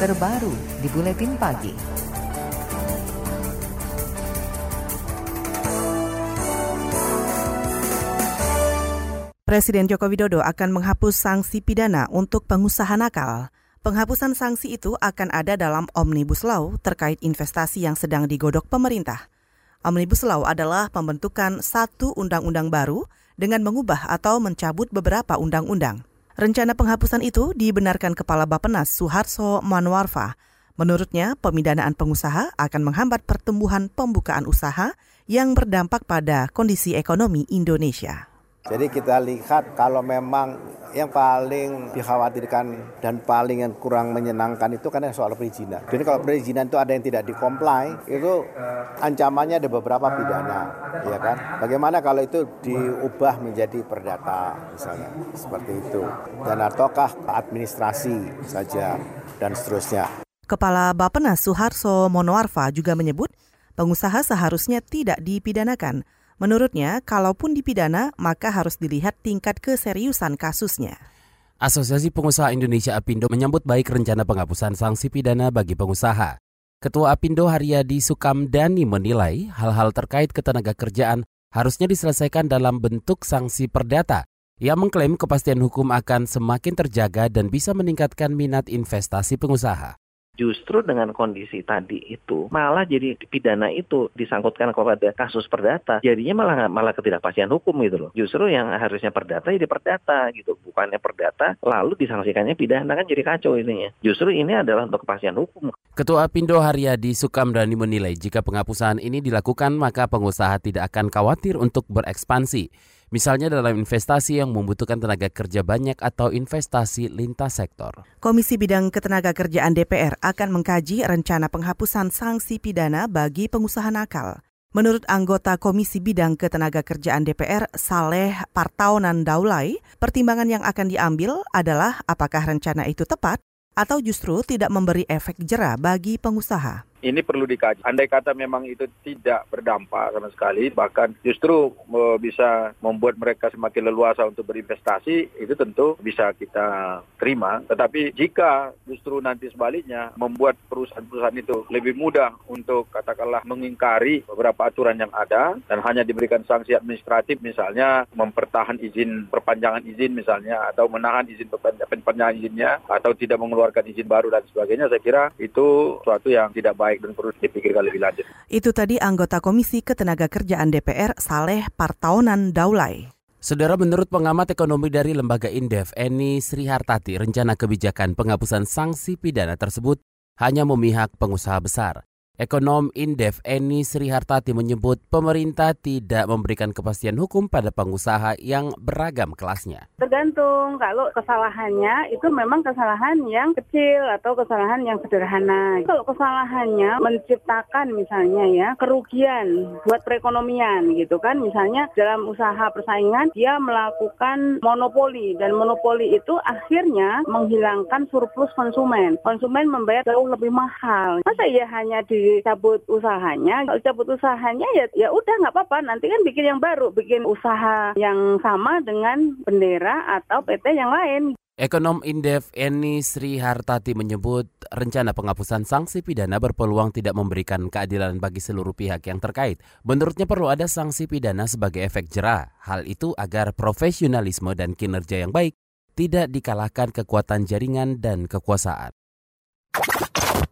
terbaru di Buletin Pagi. Presiden Joko Widodo akan menghapus sanksi pidana untuk pengusaha nakal. Penghapusan sanksi itu akan ada dalam Omnibus Law terkait investasi yang sedang digodok pemerintah. Omnibus Law adalah pembentukan satu undang-undang baru dengan mengubah atau mencabut beberapa undang-undang. Rencana penghapusan itu dibenarkan Kepala Bapenas Suharso Manwarfa. Menurutnya, pemidanaan pengusaha akan menghambat pertumbuhan pembukaan usaha yang berdampak pada kondisi ekonomi Indonesia. Jadi kita lihat kalau memang yang paling dikhawatirkan dan paling yang kurang menyenangkan itu kan soal perizinan. Jadi kalau perizinan itu ada yang tidak dikomplai, itu ancamannya ada beberapa pidana, ya kan? Bagaimana kalau itu diubah menjadi perdata misalnya, seperti itu. Dan ataukah administrasi saja dan seterusnya. Kepala Bapenas Suharso Monoarfa juga menyebut pengusaha seharusnya tidak dipidanakan Menurutnya, kalaupun dipidana, maka harus dilihat tingkat keseriusan kasusnya. Asosiasi Pengusaha Indonesia Apindo menyambut baik rencana penghapusan sanksi pidana bagi pengusaha. Ketua Apindo Haryadi Sukamdani menilai hal-hal terkait ketenaga kerjaan harusnya diselesaikan dalam bentuk sanksi perdata. Ia mengklaim kepastian hukum akan semakin terjaga dan bisa meningkatkan minat investasi pengusaha. Justru dengan kondisi tadi itu malah jadi pidana itu disangkutkan kepada kasus perdata, jadinya malah malah ketidakpastian hukum gitu loh. Justru yang harusnya perdata jadi perdata gitu, bukannya perdata lalu disangsikannya pidana kan jadi kacau ininya. Justru ini adalah untuk kepastian hukum. Ketua Pindo Haryadi Sukamdani menilai jika penghapusan ini dilakukan maka pengusaha tidak akan khawatir untuk berekspansi. Misalnya dalam investasi yang membutuhkan tenaga kerja banyak atau investasi lintas sektor. Komisi Bidang Ketenaga Kerjaan DPR akan mengkaji rencana penghapusan sanksi pidana bagi pengusaha nakal. Menurut anggota Komisi Bidang Ketenaga Kerjaan DPR, Saleh Partaunan Daulay, pertimbangan yang akan diambil adalah apakah rencana itu tepat atau justru tidak memberi efek jera bagi pengusaha ini perlu dikaji. Andai kata memang itu tidak berdampak sama sekali, bahkan justru uh, bisa membuat mereka semakin leluasa untuk berinvestasi, itu tentu bisa kita terima. Tetapi jika justru nanti sebaliknya membuat perusahaan-perusahaan itu lebih mudah untuk katakanlah mengingkari beberapa aturan yang ada dan hanya diberikan sanksi administratif misalnya mempertahan izin perpanjangan izin misalnya atau menahan izin perpanjangan izinnya atau tidak mengeluarkan izin baru dan sebagainya, saya kira itu suatu yang tidak baik baik dan perlu dipikirkan lebih lanjut. Itu tadi anggota Komisi Ketenaga Kerjaan DPR Saleh Partaunan Daulay. Saudara menurut pengamat ekonomi dari lembaga Indef, Eni Srihartati, rencana kebijakan penghapusan sanksi pidana tersebut hanya memihak pengusaha besar. Ekonom Indef Eni Srihartati menyebut pemerintah tidak memberikan kepastian hukum pada pengusaha yang beragam kelasnya. Tergantung kalau kesalahannya itu memang kesalahan yang kecil atau kesalahan yang sederhana. Kalau kesalahannya menciptakan misalnya ya kerugian buat perekonomian gitu kan. Misalnya dalam usaha persaingan dia melakukan monopoli dan monopoli itu akhirnya menghilangkan surplus konsumen. Konsumen membayar jauh lebih mahal. Masa ya hanya di dicabut usahanya, kalau cabut usahanya ya ya udah nggak apa-apa. Nanti kan bikin yang baru, bikin usaha yang sama dengan bendera atau PT yang lain. Ekonom Indef Eni Sri Hartati menyebut rencana penghapusan sanksi pidana berpeluang tidak memberikan keadilan bagi seluruh pihak yang terkait. Menurutnya perlu ada sanksi pidana sebagai efek jerah. Hal itu agar profesionalisme dan kinerja yang baik tidak dikalahkan kekuatan jaringan dan kekuasaan.